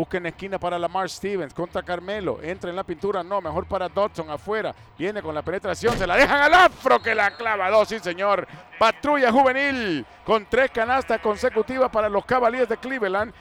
Busquen esquina para Lamar Stevens contra Carmelo. Entra en la pintura, no, mejor para Dodson afuera. Viene con la penetración, se la dejan al afro que la clava dos, sí señor. Patrulla juvenil con tres canastas consecutivas para los Cavaliers de Cleveland.